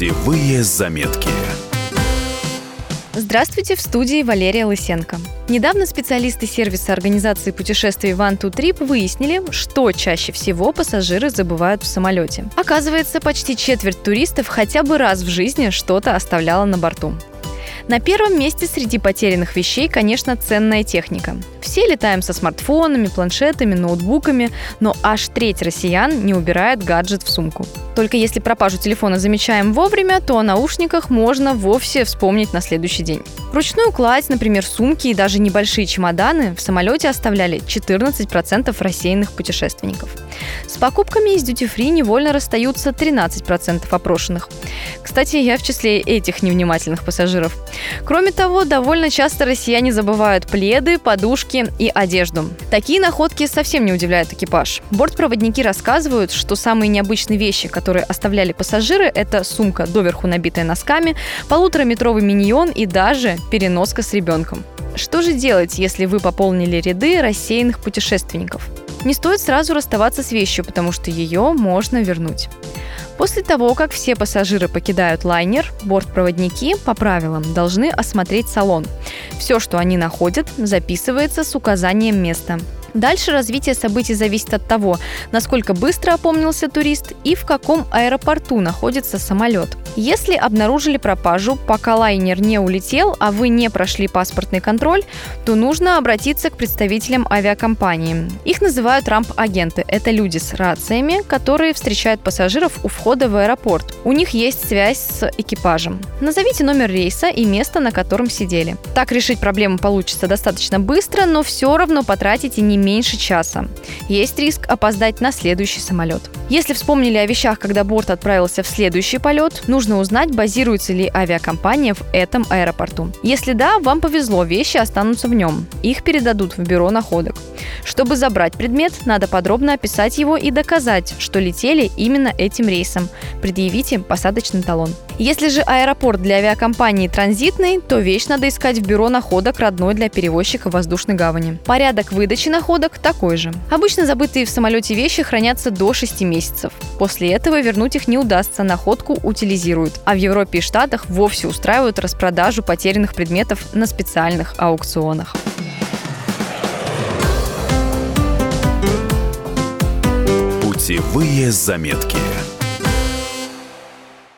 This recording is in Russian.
Путевые заметки. Здравствуйте, в студии Валерия Лысенко. Недавно специалисты сервиса организации путешествий One Trip выяснили, что чаще всего пассажиры забывают в самолете. Оказывается, почти четверть туристов хотя бы раз в жизни что-то оставляла на борту. На первом месте среди потерянных вещей, конечно, ценная техника. Все летаем со смартфонами, планшетами, ноутбуками, но аж треть россиян не убирает гаджет в сумку. Только если пропажу телефона замечаем вовремя, то о наушниках можно вовсе вспомнить на следующий день. Ручную кладь, например, сумки и даже небольшие чемоданы в самолете оставляли 14% рассеянных путешественников. С покупками из дьюти-фри невольно расстаются 13% опрошенных. Кстати, я в числе этих невнимательных пассажиров. Кроме того, довольно часто россияне забывают пледы, подушки и одежду. Такие находки совсем не удивляют экипаж. Бортпроводники рассказывают, что самые необычные вещи, которые оставляли пассажиры, это сумка, доверху набитая носками, полутораметровый миньон и даже переноска с ребенком. Что же делать, если вы пополнили ряды рассеянных путешественников? Не стоит сразу расставаться с вещью, потому что ее можно вернуть. После того, как все пассажиры покидают лайнер, бортпроводники по правилам должны осмотреть салон. Все, что они находят, записывается с указанием места. Дальше развитие событий зависит от того, насколько быстро опомнился турист и в каком аэропорту находится самолет. Если обнаружили пропажу, пока лайнер не улетел, а вы не прошли паспортный контроль, то нужно обратиться к представителям авиакомпании. Их называют рамп-агенты. Это люди с рациями, которые встречают пассажиров у входа в аэропорт. У них есть связь с экипажем. Назовите номер рейса и место, на котором сидели. Так решить проблему получится достаточно быстро, но все равно потратите не меньше часа. Есть риск опоздать на следующий самолет. Если вспомнили о вещах, когда борт отправился в следующий полет, нужно узнать, базируется ли авиакомпания в этом аэропорту. Если да, вам повезло, вещи останутся в нем. Их передадут в бюро находок. Чтобы забрать предмет, надо подробно описать его и доказать, что летели именно этим рейсом. Предъявите посадочный талон. Если же аэропорт для авиакомпании транзитный, то вещь надо искать в бюро находок родной для перевозчика воздушной гавани. Порядок выдачи находок такой же. Обычно забытые в самолете вещи хранятся до 6 месяцев. После этого вернуть их не удастся, находку утилизируют. А в Европе и Штатах вовсе устраивают распродажу потерянных предметов на специальных аукционах. Путевые заметки.